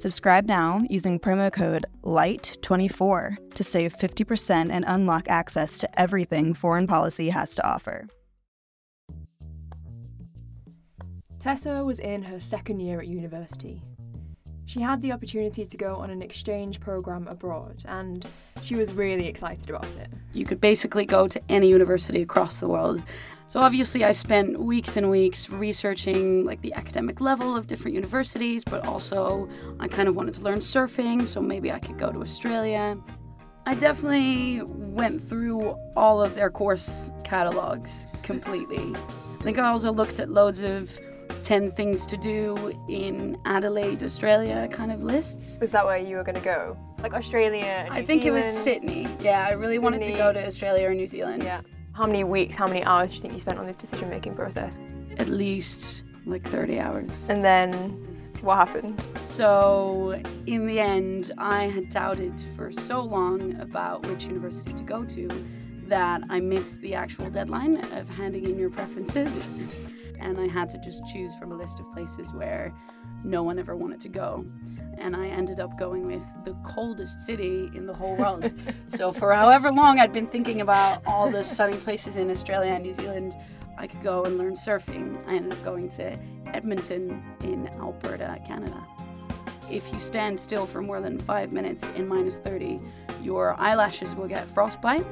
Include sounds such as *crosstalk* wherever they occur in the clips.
Subscribe now using promo code LIGHT24 to save 50% and unlock access to everything foreign policy has to offer. Tessa was in her second year at university. She had the opportunity to go on an exchange program abroad, and she was really excited about it. You could basically go to any university across the world so obviously I spent weeks and weeks researching like the academic level of different universities, but also I kind of wanted to learn surfing, so maybe I could go to Australia. I definitely went through all of their course catalogs completely. I think I also looked at loads of 10 things to do in Adelaide, Australia kind of lists. Was that where you were going to go? Like Australia? I think Zealand? it was Sydney. Yeah, I really Sydney. wanted to go to Australia or New Zealand. Yeah. How many weeks, how many hours do you think you spent on this decision making process? At least like 30 hours. And then what happened? So, in the end, I had doubted for so long about which university to go to that I missed the actual deadline of handing in your preferences. and I had to just choose from a list of places where no one ever wanted to go and I ended up going with the coldest city in the whole world. *laughs* so for however long I'd been thinking about all the sunny places in Australia and New Zealand, I could go and learn surfing. I ended up going to Edmonton in Alberta, Canada. If you stand still for more than five minutes in minus 30, your eyelashes will get frostbite.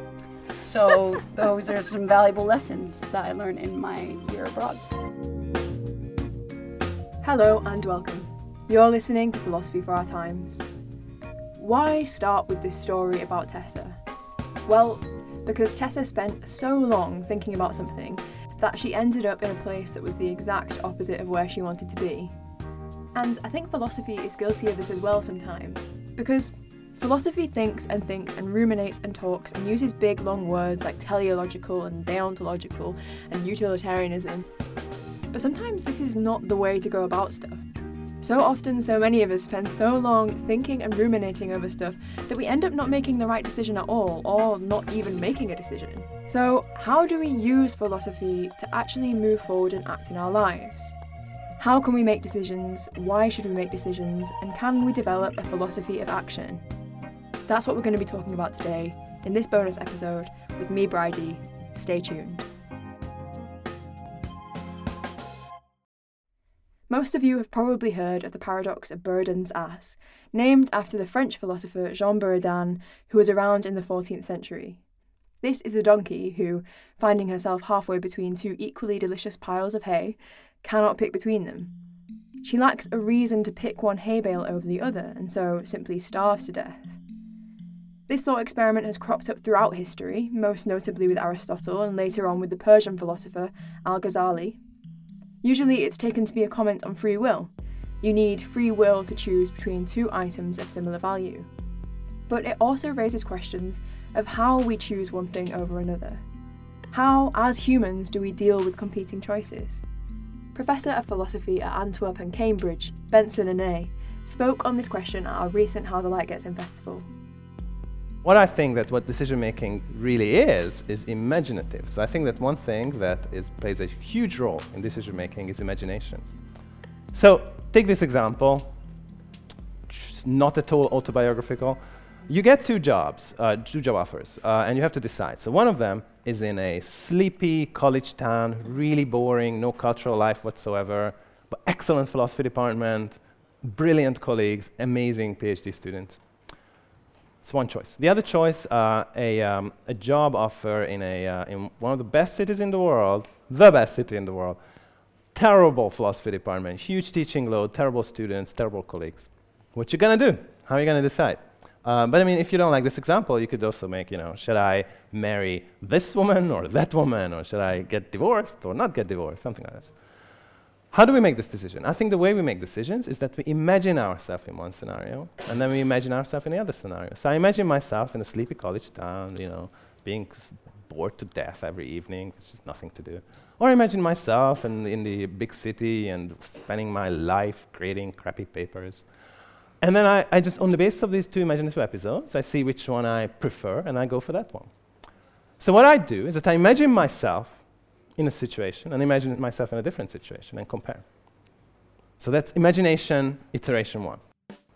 So *laughs* those are some valuable lessons that I learned in my year abroad. Hello and welcome. You're listening to Philosophy for Our Times. Why start with this story about Tessa? Well, because Tessa spent so long thinking about something that she ended up in a place that was the exact opposite of where she wanted to be. And I think philosophy is guilty of this as well sometimes, because philosophy thinks and thinks and ruminates and talks and uses big long words like teleological and deontological and utilitarianism. But sometimes this is not the way to go about stuff. So often, so many of us spend so long thinking and ruminating over stuff that we end up not making the right decision at all, or not even making a decision. So, how do we use philosophy to actually move forward and act in our lives? How can we make decisions? Why should we make decisions? And can we develop a philosophy of action? That's what we're going to be talking about today in this bonus episode with me, Bridie. Stay tuned. Most of you have probably heard of the paradox of Buridan's ass, named after the French philosopher Jean Buridan, who was around in the 14th century. This is the donkey who, finding herself halfway between two equally delicious piles of hay, cannot pick between them. She lacks a reason to pick one hay bale over the other, and so simply starves to death. This thought experiment has cropped up throughout history, most notably with Aristotle and later on with the Persian philosopher Al Ghazali, Usually, it's taken to be a comment on free will. You need free will to choose between two items of similar value. But it also raises questions of how we choose one thing over another. How, as humans, do we deal with competing choices? Professor of Philosophy at Antwerp and Cambridge, Bence Nanay, spoke on this question at our recent How the Light Gets In festival. What I think that what decision making really is, is imaginative. So I think that one thing that is, plays a huge role in decision making is imagination. So take this example, not at all autobiographical. You get two jobs, uh, two job offers, uh, and you have to decide. So one of them is in a sleepy college town, really boring, no cultural life whatsoever, but excellent philosophy department, brilliant colleagues, amazing PhD students It's one choice. The other choice, uh, a, um, a job offer in, a, uh, in one of the best cities in the world, the best city in the world. Terrible philosophy department, huge teaching load, terrible students, terrible colleagues. What you gonna do? How are you gonna decide? Um, but I mean, if you don't like this example, you could also make, you know, should I marry this woman or that woman, or should I get divorced or not get divorced, something like this. How do we make this decision? I think the way we make decisions is that we imagine ourselves in one scenario, and then we imagine ourselves in the other scenario. So I imagine myself in a sleepy college town, you know, being bored to death every evening. It's just nothing to do. Or I imagine myself in, in the big city and spending my life creating crappy papers. And then I, I just, on the basis of these two imaginative episodes, I see which one I prefer, and I go for that one. So what I do is that I imagine myself in a situation and imagine myself in a different situation and compare. So that's imagination, iteration one.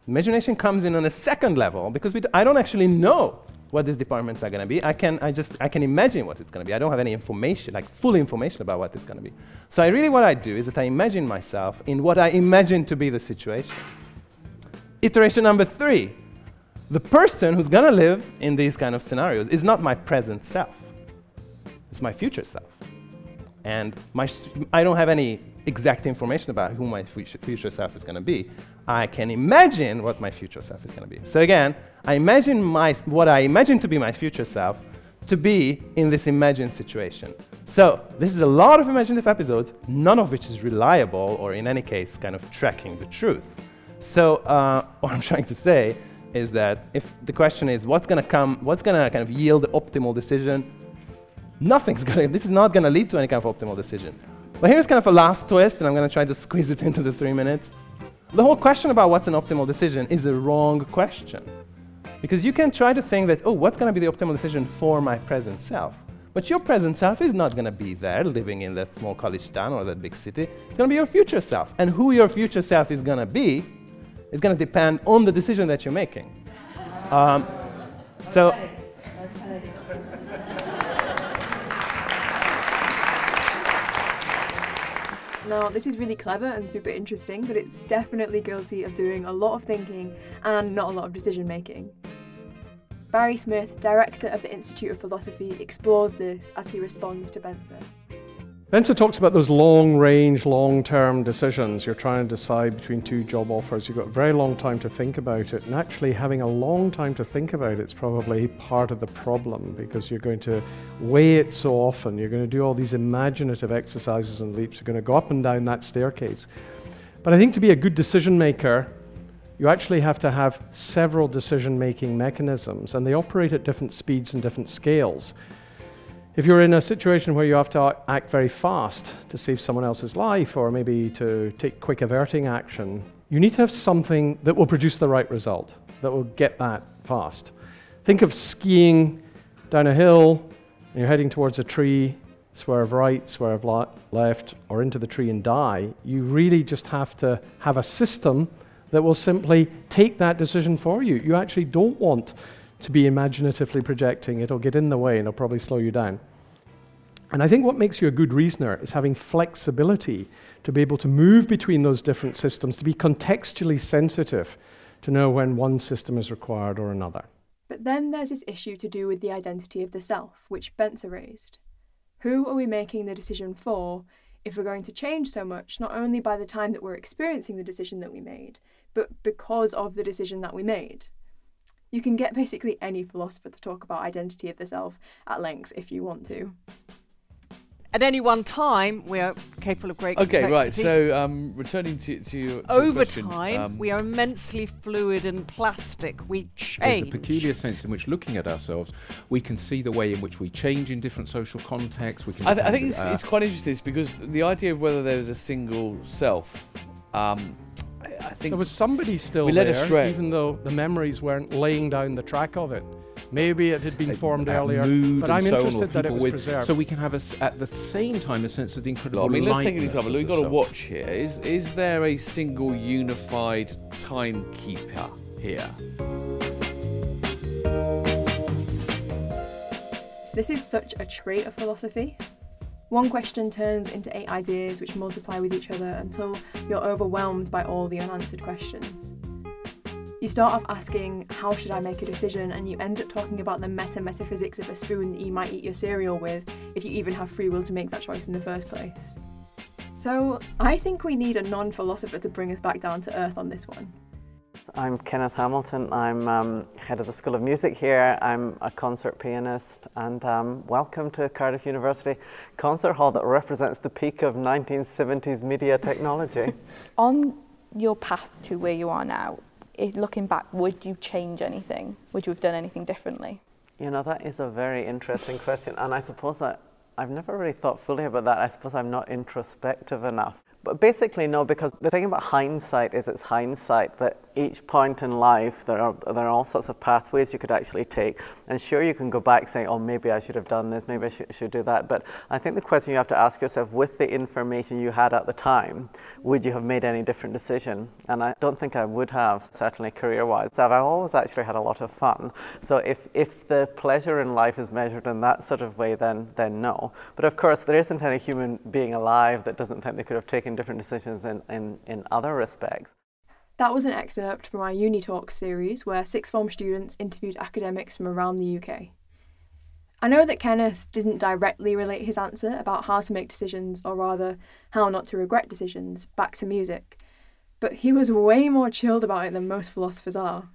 Imagination comes in on a second level because d- I don't actually know what these departments are going to be. I can, I just, I can imagine what it's going to be. I don't have any information, like full information about what it's going to be. So I really, what I do is that I imagine myself in what I imagine to be the situation. Iteration number three. The person who's going to live in these kind of scenarios is not my present self. It's my future self and my, I don't have any exact information about who my future self is going to be. I can imagine what my future self is going to be. So again, I imagine my, what I imagine to be my future self to be in this imagined situation. So this is a lot of imaginative episodes, none of which is reliable or in any case kind of tracking the truth. So uh, what I'm *laughs* trying to say is that if the question is what's going to come, what's going to kind of yield the optimal decision, nothing's gonna, this is not gonna lead to any kind of optimal decision. But here's kind of a last twist, and I'm gonna try to squeeze it *laughs* into the three minutes. The whole question about what's an optimal decision is a wrong question. Because you can try to think that, oh, what's gonna be the optimal decision for my present self? But your present self is not going to be there living in that small college town or that big city. It's going to be your future self. And who your future self is going to be is going to depend on the decision that you're making. Um, so. Now, this is really clever and super interesting, but it's definitely guilty of doing a lot of thinking and not a lot of decision making. Barry Smith, director of the Institute of Philosophy, explores this as he responds to Bence talks about those long range, long term decisions. You're trying to decide between two job offers. You've got a very long time to think about it. And actually, having a long time to think about it's probably part of the problem because you're going to weigh it so often. You're going to do all these imaginative exercises and leaps. You're going to go up and down that staircase. But I think to be a good decision maker, you actually have to have several decision making mechanisms, and they operate at different speeds and different scales. If you're in a situation where you have to act very fast to save someone else's life or maybe to take quick averting action, you need to have something that will produce the right result, that will get that fast. Think of skiing down a hill, and you're heading towards a tree, swerve right, swerve left, or into the tree and die. You really just have to have a system that will simply take that decision for you. You actually don't want to be imaginatively projecting. It'll get in the way and it'll probably slow you down. And I think what makes you a good reasoner is having flexibility to be able to move between those different systems, to be contextually sensitive, to know when one system is required or another. But then there's this issue to do with the identity of the self, which Bence raised. Who are we making the decision for if we're going to change so much, not only by the time that we're experiencing the decision that we made, but because of the decision that we made? You can get basically any philosopher to talk about identity of the self at length if you want to. At any one time, we are capable of great Okay, right. So, um, returning to, to, your- to your Over question, time, um, we are immensely fluid and plastic. We change. There's a peculiar sense in which looking at ourselves, we can see the way in which we change in different social contexts. We can. I, th- I think it's, uh, it's quite interesting because the idea of whether there is a single self, um, I, I think There was somebody still We led there, astray. even though the memories weren't laying down the track of it. Maybe it had been formed earlier, but I'm so interested that it was with- preserved. So we can have a s at the same time a sense of the incredible. I mean, let's take an example. We've got a watch here. Is is there a single unified timekeeper here? This is such a trait of philosophy. One question turns into eight ideas which multiply with each other until you're overwhelmed by all the unanswered questions. You start off asking, How should I make a decision? and you end up talking about the meta metaphysics of a spoon that you might eat your cereal with if you even have free will to make that choice in the first place. So, I think we need a non philosopher to bring us back down to earth on this one. I'm Kenneth Hamilton. I'm um, head of the School of Music here. I'm a concert pianist, and um, welcome to Cardiff University Concert Hall that represents the peak of 1970s media technology. *laughs* On your path to where you are now, looking back, would you change anything? Would you have done anything differently? You know, that is a very interesting question, and I suppose that I've never really thought fully about that. I suppose I'm not introspective enough. But basically, no, because the thing about hindsight is it's hindsight that each point in life, there are, there are all sorts of pathways you could actually take. And sure, you can go back saying, oh, maybe I should have done this, maybe I should, should do that. But I think the question you have to ask yourself with the information you had at the time, would you have made any different decision? And I don't think I would have, certainly career wise. So I've always actually had a lot of fun. So if, if the pleasure in life is measured in that sort of way, then, then no. But of course, there isn't any human being alive that doesn't think they could have taken different decisions in, in, in other respects. That was an excerpt from our Uni Talks series where sixth form students interviewed academics from around the UK. I know that Kenneth didn't directly relate his answer about how to make decisions, or rather, how not to regret decisions, back to music, but he was way more chilled about it than most philosophers are.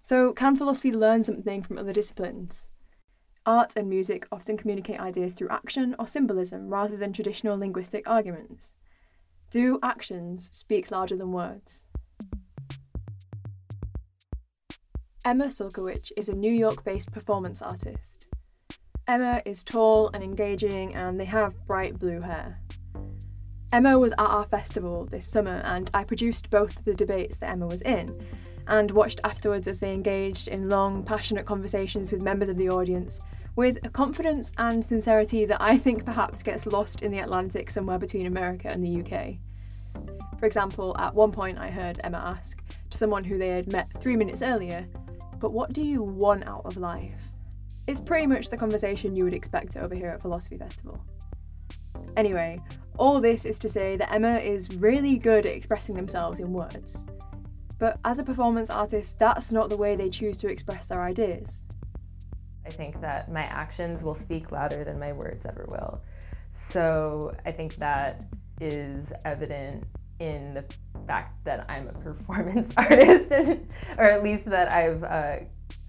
So, can philosophy learn something from other disciplines? Art and music often communicate ideas through action or symbolism rather than traditional linguistic arguments. Do actions speak louder than words? Emma Sulkowicz is a New York based performance artist. Emma is tall and engaging, and they have bright blue hair. Emma was at our festival this summer, and I produced both of the debates that Emma was in, and watched afterwards as they engaged in long, passionate conversations with members of the audience with a confidence and sincerity that I think perhaps gets lost in the Atlantic somewhere between America and the UK. For example, at one point I heard Emma ask to someone who they had met three minutes earlier but what do you want out of life? It's pretty much the conversation you would expect over here at Philosophy Festival. Anyway, all this is to say that Emma is really good at expressing themselves in words. But as a performance artist, that's not the way they choose to express their ideas. I think that my actions will speak louder than my words ever will. So I think that is evident in the fact that I'm a *laughs* performance *laughs* artist, and, or at least that I've, uh,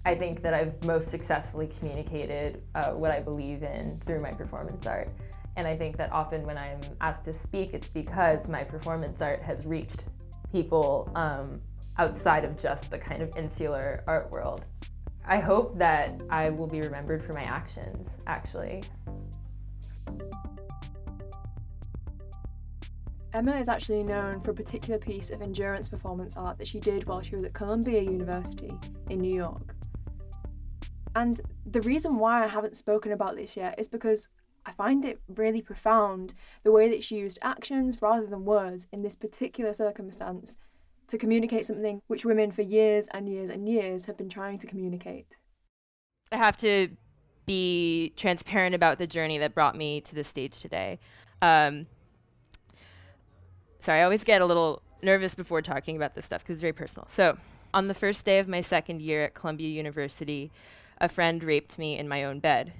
I think that I've most successfully communicated uh, what I believe in through my performance art. And I think that often when I'm asked to speak, it's because my performance art has reached people um, outside of just the kind of insular art world. I hope that I will be remembered for my actions, actually. Emma is actually known for a particular piece of endurance performance art that she did while she was at Columbia University in New York. And the reason why I haven't spoken about this yet is because I find it really profound the way that she used actions rather than words in this particular circumstance to communicate something which women for years and years and years have been trying to communicate. I have to be transparent about the journey that brought me to the stage today. Um, sorry, I always get a little nervous before talking about this stuff because it's very personal. So, on the first day of my second year at Columbia University, a friend raped me in my own bed.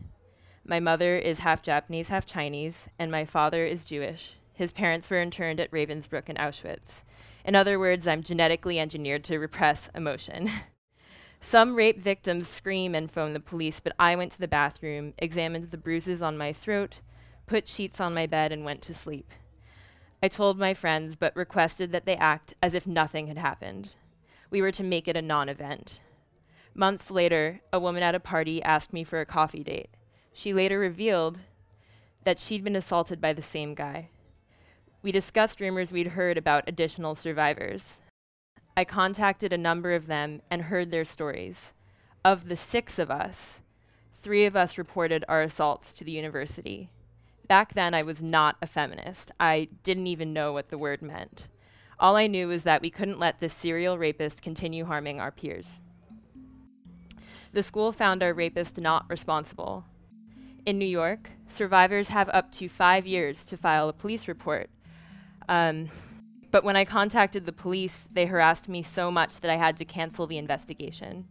My mother is half Japanese, half Chinese, and my father is Jewish. His parents were interned at Ravensbrück and Auschwitz. In other words, I'm genetically engineered to repress emotion. *laughs* Some rape victims scream and phone the police, but I went to the bathroom, examined the bruises on my throat, put sheets on my bed, and went to sleep. I told my friends, but requested that they act as if nothing had happened. We were to make it a non event. Months later, a woman at a party asked me for a coffee date. She later revealed that she'd been assaulted by the same guy. We discussed rumors we'd heard about additional survivors. I contacted a number of them and heard their stories. Of the six of us, three of us reported our assaults to the university. Back then, I was not a feminist. I didn't even know what the word meant. All I knew was that we couldn't let this serial rapist continue harming our peers. The school found our rapist not responsible. In New York, survivors have up to five years to file a police report. Um, But when I contacted the police, they harassed me so much that I had to cancel the investigation.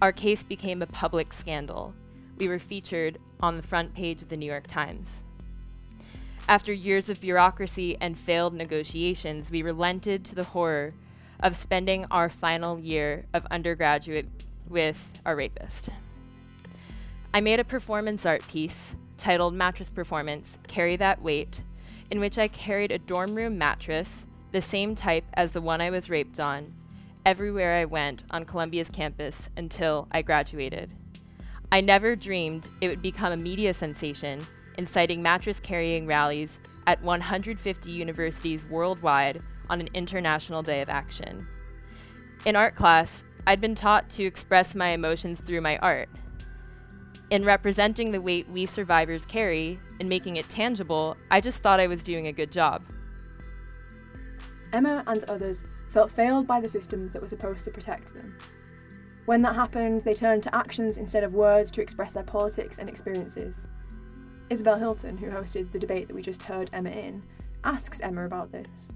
Our case became a public scandal. We were featured on the front page of the New York Times. After years of bureaucracy and failed negotiations, we relented to the horror of spending our final year of undergraduate with our rapist. I made a performance art piece titled Mattress Performance Carry That Weight, in which I carried a dorm room mattress, the same type as the one I was raped on, everywhere I went on Columbia's campus until I graduated. I never dreamed it would become a media sensation, inciting mattress carrying rallies at 150 universities worldwide on an international day of action. In art class, I'd been taught to express my emotions through my art. In representing the weight we survivors carry and making it tangible, I just thought I was doing a good job. Emma and others felt failed by the systems that were supposed to protect them. When that happened, they turned to actions instead of words to express their politics and experiences. Isabel Hilton, who hosted the debate that we just heard Emma in, asks Emma about this.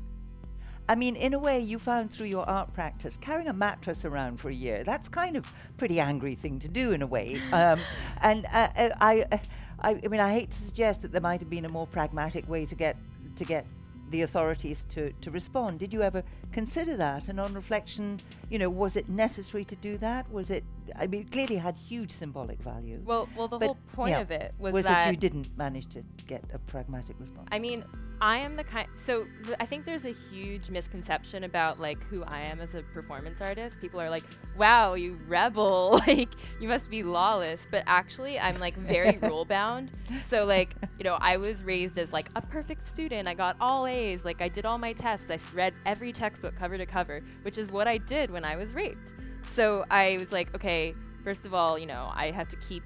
I mean, in a way, you found through your art practice carrying a mattress around for a year. That's kind of pretty angry thing to do in a way. *laughs* Um, and uh, uh I, uh, I, I mean, I hate to suggest that there might have been a more pragmatic way to get to get the authorities to, to respond. Did you ever consider that? And on reflection, you know, was it necessary to do that? Was it? I mean, it clearly had huge symbolic value. Well, well, the whole point yeah, of it was, was that, that you didn't manage to get a pragmatic response. I mean, I am the kind. So th- I think there's a huge misconception about like who I am as a performance artist. People are like, "Wow, you rebel! *laughs* like you must be lawless." But actually, I'm like very *laughs* rule bound. So like, you know, I was raised as like a perfect student. I got all A's. Like I did all my tests. I read every textbook cover to cover, which is what I did when I was raped. So I was like, okay, first of all, you know, I have to keep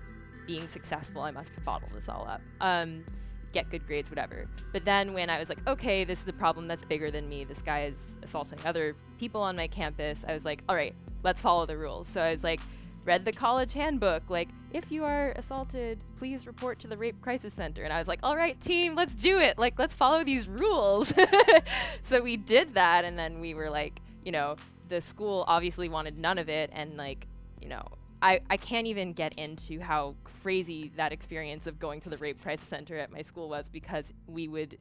being successful. I must bottle this all up. Um, get good grades, whatever. But then when I was like, okay, this is a problem that's bigger than me. This guy is assaulting other people on my campus. I was like, all right, let's follow the rules. So I was like, read the college handbook. Like, if you are assaulted, please report to the Rape Crisis Center. And I was like, all right, team, let's do it. Like, let's follow these rules. *laughs* so we did that. And then we were like, you know, the school obviously wanted none of it. And like, you know, I, I can't even get into how crazy that experience of going to the rape crisis center at my school was because we would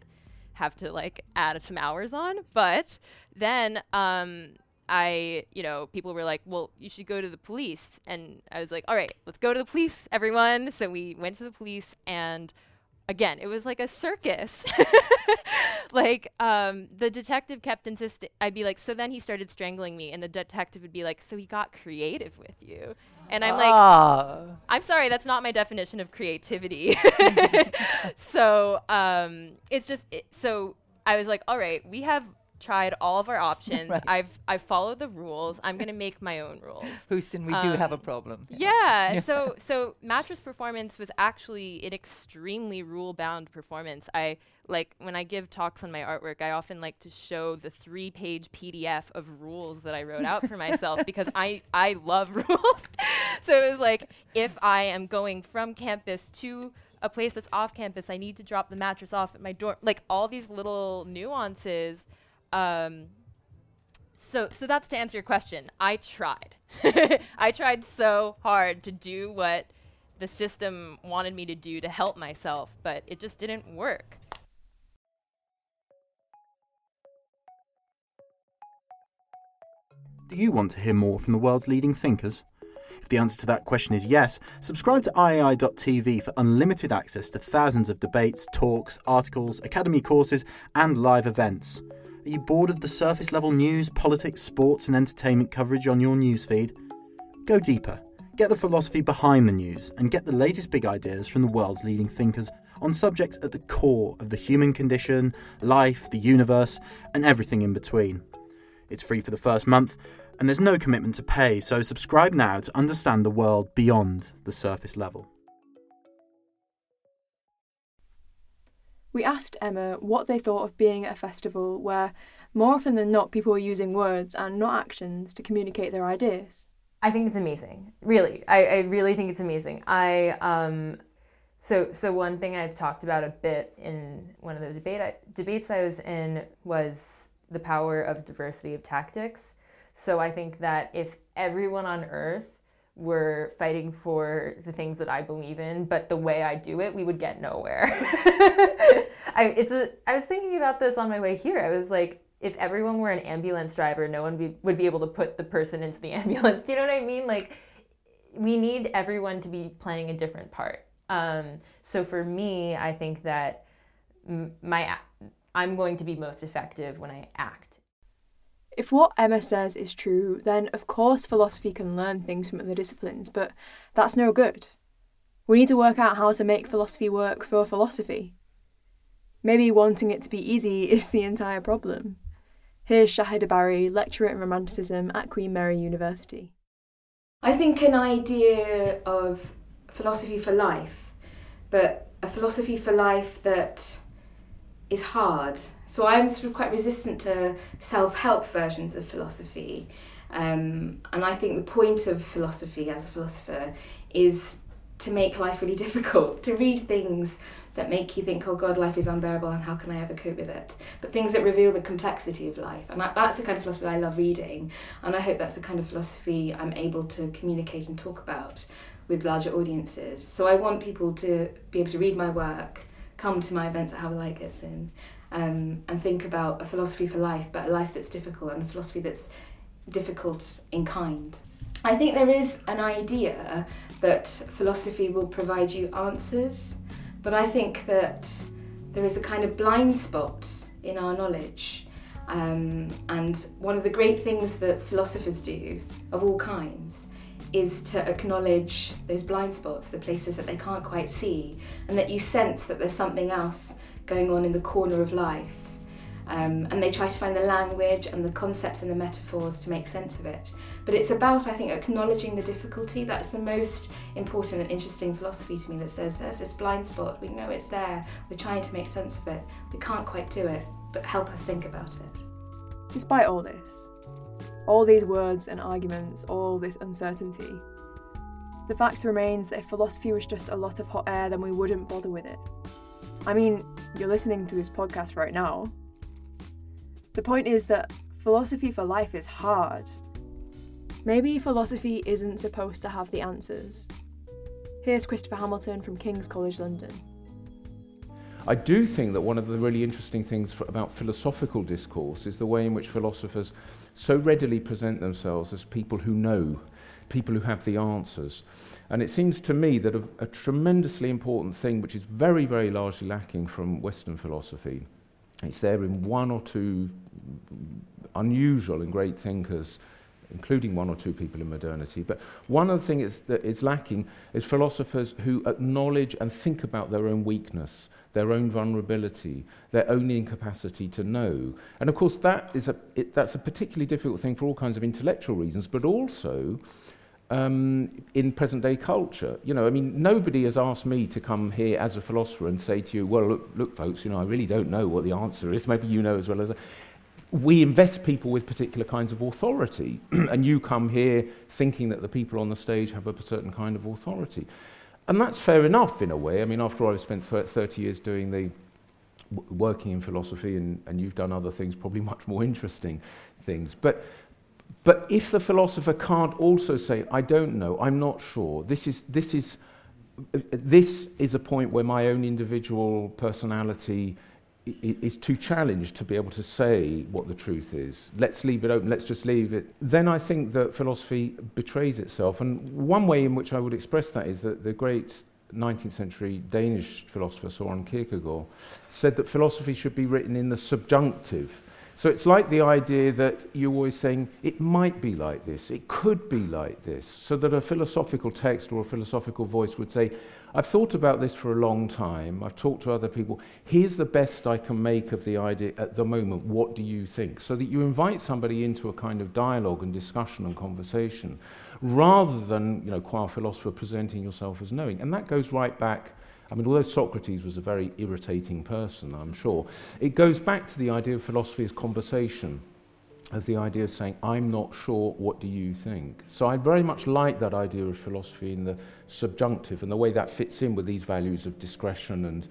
have to like add some hours on. But then um, I, you know, people were like, well, you should go to the police. And I was like, all right, let's go to the police, everyone. So we went to the police and again, it was like a circus. *laughs* like um, the detective kept insisting. I'd be like, so then he started strangling me, and the detective would be like, so he got creative with you, and I'm like, Ah. I'm sorry, that's not my definition of creativity. *laughs* *laughs* so um, it's just it, so I was like, all right, we have tried all of our options. *laughs* Right. I've I've followed the rules. I'm gonna make my own rules. *laughs* Houston, we do have a Um, problem. Yeah. *laughs* so so mattress performance was actually an extremely rule bound performance. I like when I give talks on my artwork, I often like to show the three page PDF of rules that I wrote out for myself because I I love rules. so it was like if I am going from campus to a place that's off campus, I need to drop the mattress off at my dorm. Like all these little nuances. Um, so, so that's to answer your question. I tried. *laughs* I tried so hard to do what the system wanted me to do to help myself, but it just didn't work. Do you want to hear more from the world's leading thinkers? If the answer to that question is yes, subscribe to iai.tv for unlimited access to thousands of debates, talks, articles, academy courses, and live events. Are you bored of the surface level news, politics, sports, and entertainment coverage on your newsfeed? Go deeper. Get the philosophy behind the news and get the latest big ideas from the world's leading thinkers on subjects at the core of the human condition, life, the universe, and everything in between. It's free for the first month, and there's no commitment to pay, so subscribe now to understand the world beyond the surface level. We asked Emma what they thought of being at a festival where, more often than not, people were using words and not actions to communicate their ideas. I think it's amazing. Really, I, I really think it's amazing. I um, so so one thing I've talked about a bit in one of the debate I, debates I was in was the power of diversity of tactics. So I think that if everyone on earth were fighting for the things that I believe in, but the way I do it, we would get nowhere. *laughs* I, it's a, I was thinking about this on my way here. I was like, if everyone were an ambulance driver, no one be, would be able to put the person into the *laughs* ambulance. Do you know what I mean? Like, we need everyone to be playing a different part. Um, so for me, I think that my I'm going to be most effective when I act. If what Emma says is true, then of course philosophy can learn things from other disciplines, but that's no good. We need to work out how to make philosophy work for philosophy. Maybe wanting it to be easy *laughs* is the entire problem. Here's Shahidha Bari, lecturer in Romanticism at Queen Mary University. I think an idea of philosophy for life, but a philosophy for life that is hard. So I'm sort of quite resistant to self-help versions of philosophy. Um, and I think the point of philosophy as a philosopher is to make life really *laughs* difficult, to read things that make you think, oh God, life is unbearable and how can I ever cope with it? But things that reveal the complexity of life. And that's the kind of philosophy I love reading. And I hope that's the kind of philosophy I'm able to communicate and talk about with larger audiences. So I want people to be able to read my work come to my events at How the Light Gets In um, and think about a philosophy for life, but a life that's difficult and a philosophy that's difficult in kind. I think there is an idea that philosophy will provide you answers, but I think that there is a kind of blind spot in our knowledge. Um, and one of the great things that philosophers do, of all kinds, is to acknowledge those blind spots, the places that they can't quite see, and that you sense that there's something else going on in the corner of life. Um, and they try to find the language and the concepts and the metaphors to make sense of it. But it's about, I think, acknowledging the difficulty. That's the most important and interesting philosophy to me that says there's this blind spot, we know it's there, we're trying to make sense of it, we can't quite do it, but help us think about it. Despite all this, all these words and arguments, all this uncertainty. The fact remains that if philosophy was just a lot of hot air, then we wouldn't bother with it. I mean, you're listening to this podcast right now. The point is that philosophy for life is hard. Maybe philosophy isn't supposed to have the answers. Here's Christopher Hamilton from King's College London. I do think that one of the really interesting things for, about philosophical discourse is the way in which philosophers so readily present themselves as people who know, people who have the answers. And it seems to me that a, a tremendously important thing, which is very, very largely lacking from Western philosophy, it's there in one or two unusual and great thinkers, including one or two people in modernity. But one of the things that is lacking is philosophers who acknowledge and think about their own weakness their own vulnerability, their own incapacity to know. And of course, that is a, it, that's a particularly difficult thing for all kinds of intellectual reasons, but also um, in present day culture. You know, I mean, nobody has asked me to come here as a philosopher and say to you, well, look, look folks, you know, I really don't know what the answer is. Maybe you know as well as I. We invest people with particular kinds of authority, *clears throat* and you come here thinking that the people on the stage have a certain kind of authority. And that's fair enough in a way. I mean, after all, I've spent 30 years doing the working in philosophy, and, and you've done other things, probably much more interesting things. But, but if the philosopher can't also say, I don't know, I'm not sure, this is, this is, this is a point where my own individual personality is too challenged to be able to say what the truth is. Let's leave it open, let's just leave it. Then I think that philosophy betrays itself. And one way in which I would express that is that the great 19th century Danish philosopher Soren Kierkegaard said that philosophy should be written in the subjunctive. So it's like the idea that you're always saying, it might be like this, it could be like this, so that a philosophical text or a philosophical voice would say, I've thought about this for a long time. I've talked to other people. Here's the best I can make of the idea at the moment. What do you think? So that you invite somebody into a kind of dialogue and discussion and conversation rather than, you know, qua philosopher presenting yourself as knowing. And that goes right back. I mean, although Socrates was a very irritating person, I'm sure, it goes back to the idea of philosophy as conversation as the idea of saying, I'm not sure, what do you think? So I very much like that idea of philosophy in the subjunctive and the way that fits in with these values of discretion and,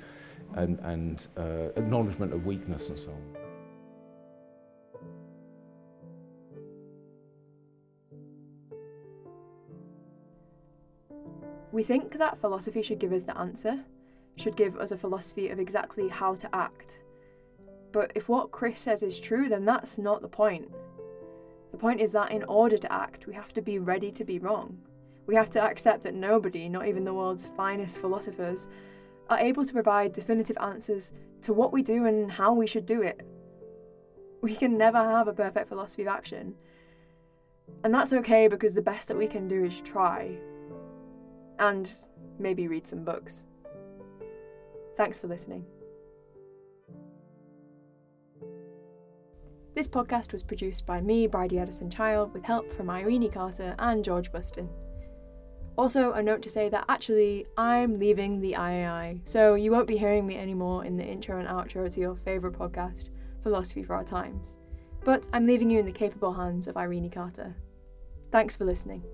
and, and uh, acknowledgement of weakness and so on. We think that philosophy should give us the answer, should give us a philosophy of exactly how to act. But if what Chris says is true, then that's not the point. The point is that in order to act, we have to be ready to be wrong. We have to accept that nobody, not even the world's finest philosophers, are able to provide definitive answers to what we do and how we should do it. We can never have a perfect philosophy of action. And that's okay because the best that we can do is try. And maybe read some books. Thanks for listening. This podcast was produced by me, Bridie Edison Child, with help from Irene Carter and George Buston. Also, a note to say that actually, I'm leaving the IAI, so you won't be hearing me anymore in the intro and outro to your favourite podcast, Philosophy for Our Times. But I'm leaving you in the capable hands of Irene Carter. Thanks for listening.